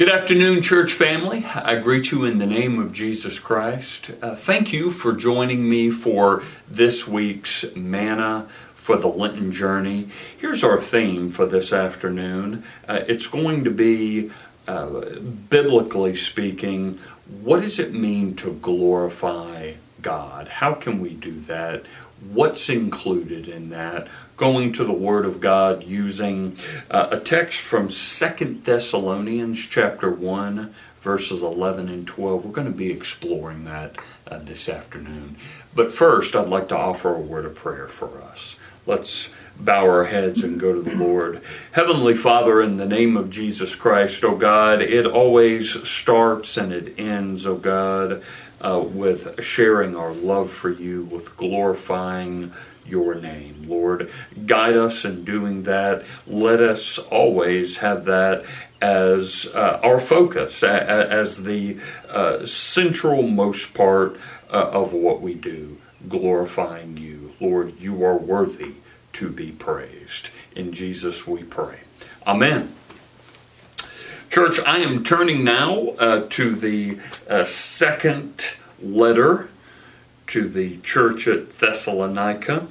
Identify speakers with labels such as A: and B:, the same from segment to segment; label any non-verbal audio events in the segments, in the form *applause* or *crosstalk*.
A: Good afternoon, church family. I greet you in the name of Jesus Christ. Uh, thank you for joining me for this week's Manna for the Lenten Journey. Here's our theme for this afternoon uh, it's going to be, uh, biblically speaking, what does it mean to glorify God? How can we do that? What's included in that? Going to the word of god using uh, a text from Second thessalonians chapter 1 verses 11 and 12 we're going to be exploring that uh, this afternoon. But first i'd like to offer a word of prayer for us. Let's bow our heads and go to the lord heavenly father in the name of jesus christ oh god it always starts and it ends oh god uh, with sharing our love for you, with glorifying your name. Lord, guide us in doing that. Let us always have that as uh, our focus, as the uh, central most part uh, of what we do, glorifying you. Lord, you are worthy to be praised. In Jesus we pray. Amen. Church, I am turning now uh, to the uh, second letter to the church at Thessalonica,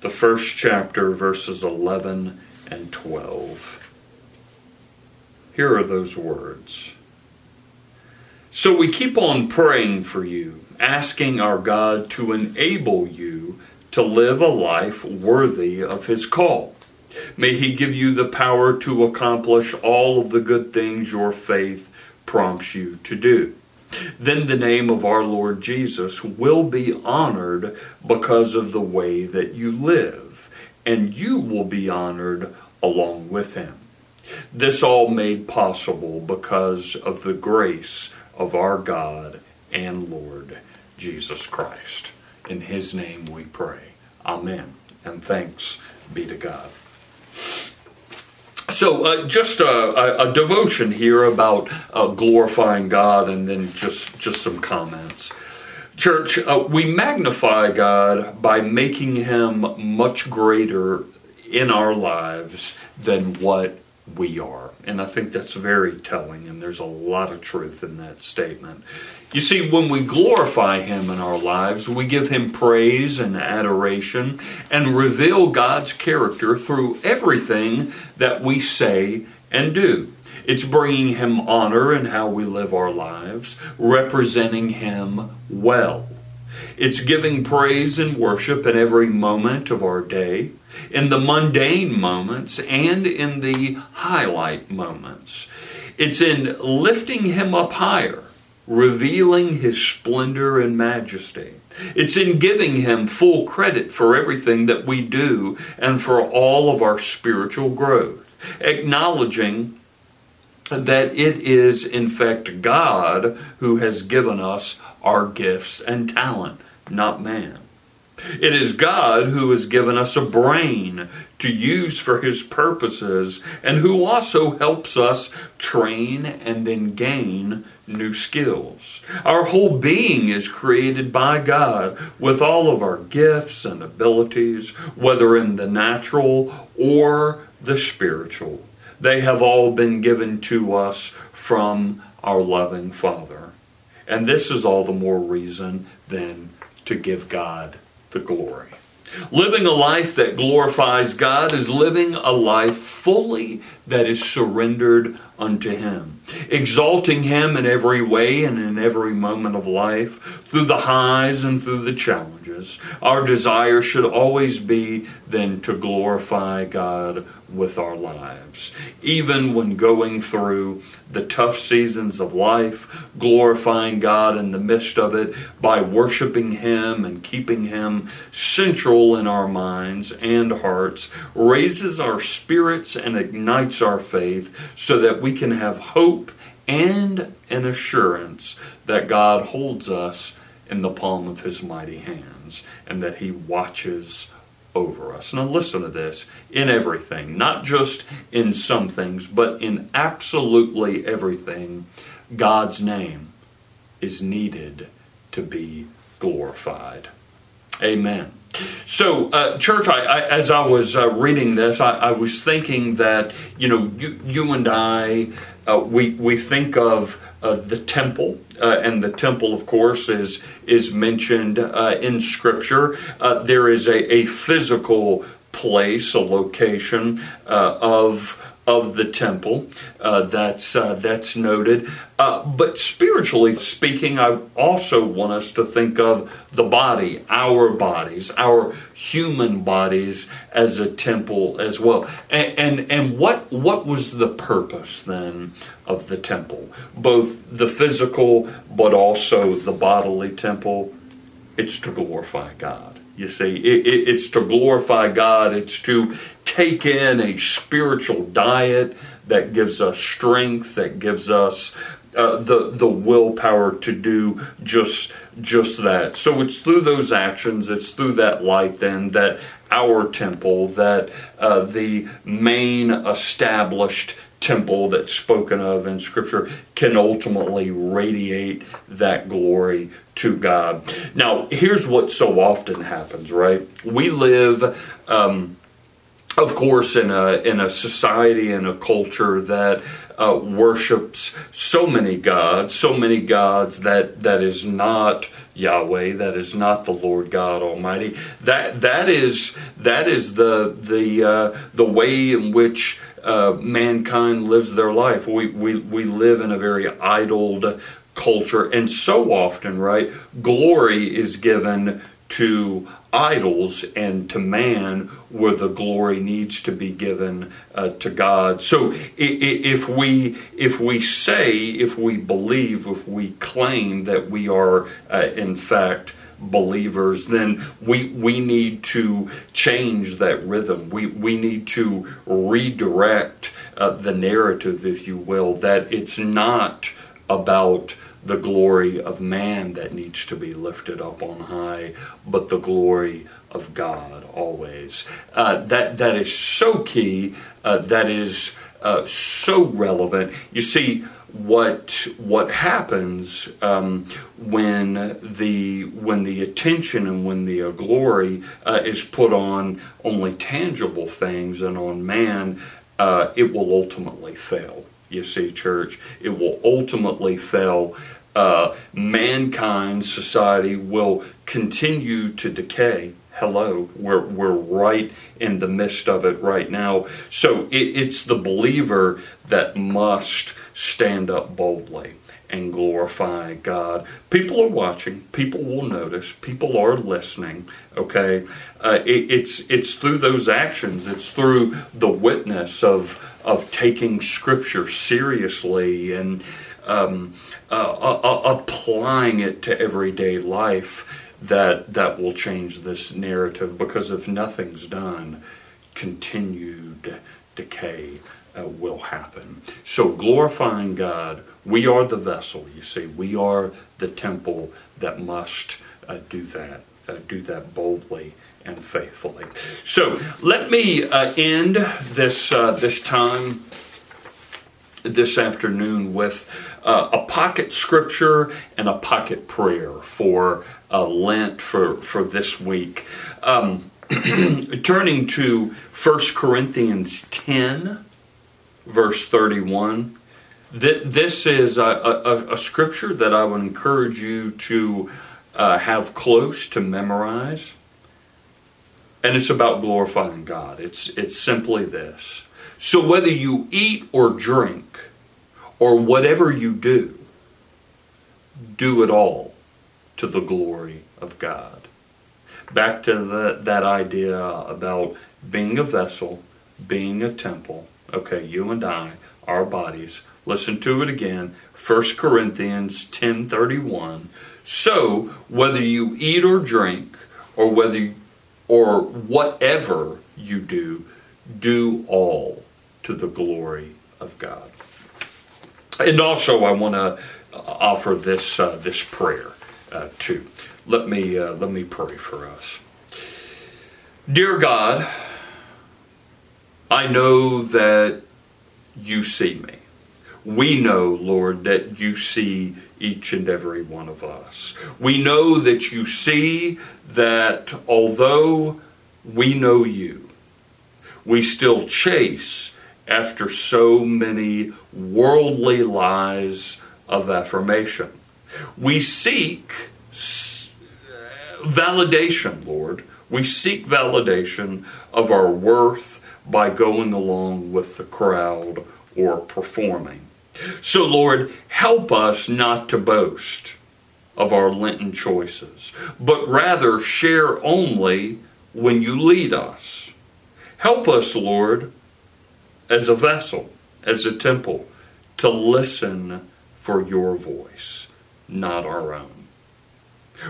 A: the first chapter, verses 11 and 12. Here are those words. So we keep on praying for you, asking our God to enable you to live a life worthy of His call May He give you the power to accomplish all of the good things your faith prompts you to do. Then the name of our Lord Jesus will be honored because of the way that you live, and you will be honored along with Him. This all made possible because of the grace of our God and Lord Jesus Christ. In His name we pray. Amen. And thanks be to God. So, uh, just a, a, a, devotion here about uh, glorifying God, and then just just some comments. Church, uh, we magnify God by making Him much greater in our lives than what we are. And I think that's very telling, and there's a lot of truth in that statement. You see, when we glorify Him in our lives, we give Him praise and adoration and reveal God's character through everything that we say and do. It's bringing Him honor in how we live our lives, representing Him well. It's giving praise and worship in every moment of our day, in the mundane moments and in the highlight moments. It's in lifting Him up higher revealing his splendor and majesty. It's in giving him full credit for everything that we do and for all of our spiritual growth, acknowledging that it is in fact God who has given us our gifts and talent, not man. It is God who has given us a brain to use for His purposes and who also helps us train and then gain new skills. Our whole being is created by God with all of our gifts and abilities, whether in the natural or the spiritual. They have all been given to us from our loving Father. And this is all the more reason then to give God the glory. Living a life that glorifies God is living a life fully that is surrendered unto Him, exalting Him in every way and in every moment of life, through the highs and through the challenges. Our desire should always be then to glorify God with our lives. Even when going through the tough seasons of life, glorifying God in the midst of it by worshiping Him and keeping Him central in our minds and hearts raises our spirits and ignites our faith so that we can have hope and an assurance that God holds us in the palm of His mighty hands and that He watches over us. Now, listen to this in everything, not just in some things, but in absolutely everything, God's name is needed to be glorified. Amen. So, uh, church, I, I, as I was uh, reading this, I, I, was thinking that you know, you, you and I, uh, we we think of uh, the temple, uh, and the temple, of course, is is mentioned uh, in Scripture. there is a, a physical place, a location of of the temple. Uh, that's uh, that's noted. Uh, but spiritually speaking, I also want us to think of the body, our bodies, our human bodies, as a temple as well. And and, and what what was the purpose then of the temple, both the physical but also the bodily temple? It's to glorify God. You see, it, it, it's to glorify God. It's to take in a spiritual diet that gives us strength, that gives us uh, the the willpower to do just just that. So it's through those actions, it's through that light then that our temple, that uh, the main established temple that's spoken of in Scripture, can ultimately radiate that glory to God. Now, here's what so often happens, right? We live. Um, of course, in a in a society and a culture that uh, worships so many gods, so many gods that that is not Yahweh, that is not the Lord God Almighty. That that is that is the the uh, the way in which uh, mankind lives their life. We, we we live in a very idled culture, and so often, right, glory is given to idols and to man where the glory needs to be given uh, to God. So if we if we say if we believe if we claim that we are uh, in fact believers then we we need to change that rhythm we we need to redirect uh, the narrative if you will that it's not about the glory of man that needs to be lifted up on high, but the glory of God always. Uh, that that is so key. Uh, that is uh, so relevant. You see what what happens um, when the when the attention and when the uh, glory uh, is put on only tangible things and on man, uh, it will ultimately fail. You see, church, it will ultimately fail uh, mankind, society will continue to decay. Hello, we're, we're right in the midst of it right now. So it, it's the believer that must stand up boldly and glorify God. People are watching. People will notice. People are listening. Okay, uh, it, it's it's through those actions. It's through the witness of of taking Scripture seriously and um, uh, uh, uh, applying it to everyday life that that will change this narrative because if nothing's done continued decay uh, will happen so glorifying god we are the vessel you see we are the temple that must uh, do that uh, do that boldly and faithfully so let me end this this time this afternoon with uh, a pocket scripture and a pocket prayer for uh, Lent for, for this week. Um, *clears throat* turning to 1 Corinthians 10, verse 31. Th- this is a, a, a, scripture that I would encourage you to uh, have close to memorize. And it's about glorifying God. It's, it's simply this. So whether you eat or drink, or whatever you do, do it all to the glory of God. Back to the, that idea about being a vessel, being a temple. Okay, you and I, our bodies. Listen to it again. 1 Corinthians 10:31. So, whether you eat or drink or whether or whatever you do, do all to the glory of God. And also, I want to uh, offer this uh, this prayer uh, too. Let me uh, let me pray for us. Dear God, I know that you see me. we know, Lord, that you see each and every one of us. We know that you see that although we know you, we still chase after so many worldly lies of affirmation. We seek validation, Lord. We seek validation of our worth by going along with the crowd or performing. So, Lord, help us not to boast of our Lenten choices, but rather share only when you lead us. Help us, Lord, as a vessel, as a temple, to listen for your voice, not our own.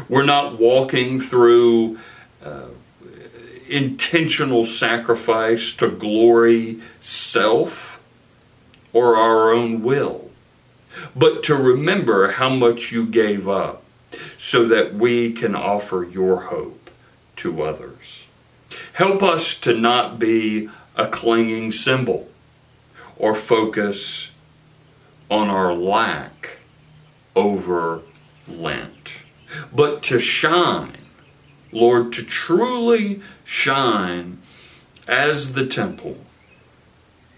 A: We're not walking through uh, intentional sacrifice to glory self or our own will, but to remember how much you gave up so that we can offer your hope to others. Help us to not be a clinging cymbal or focus on our lack over Lent, but to shine, Lord, to truly shine as the temple,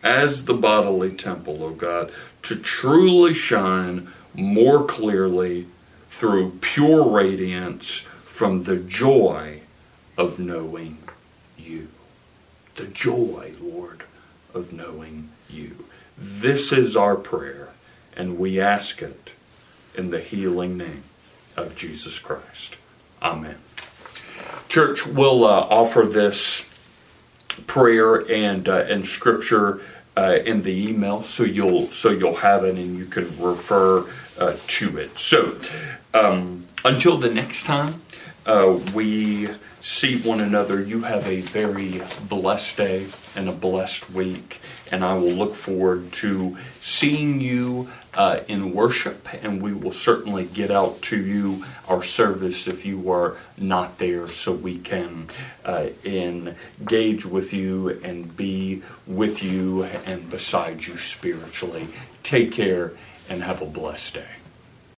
A: as the bodily temple, O oh God, to truly shine more clearly through pure radiance from the joy of knowing you. The joy, Lord, of knowing you. This is our prayer, and we ask it in the healing name of Jesus Christ. Amen. Church, we'll uh, offer this prayer and uh, and scripture uh, in the email, so you'll so you'll have it and you can refer uh, to it. So, um, until the next time uh, we see one another, you have a very blessed day and a blessed week. And I will look forward to seeing you uh, in worship. And we will certainly get out to you our service if you are not there so we can uh, engage with you and be with you and beside you spiritually. Take care and have a blessed day.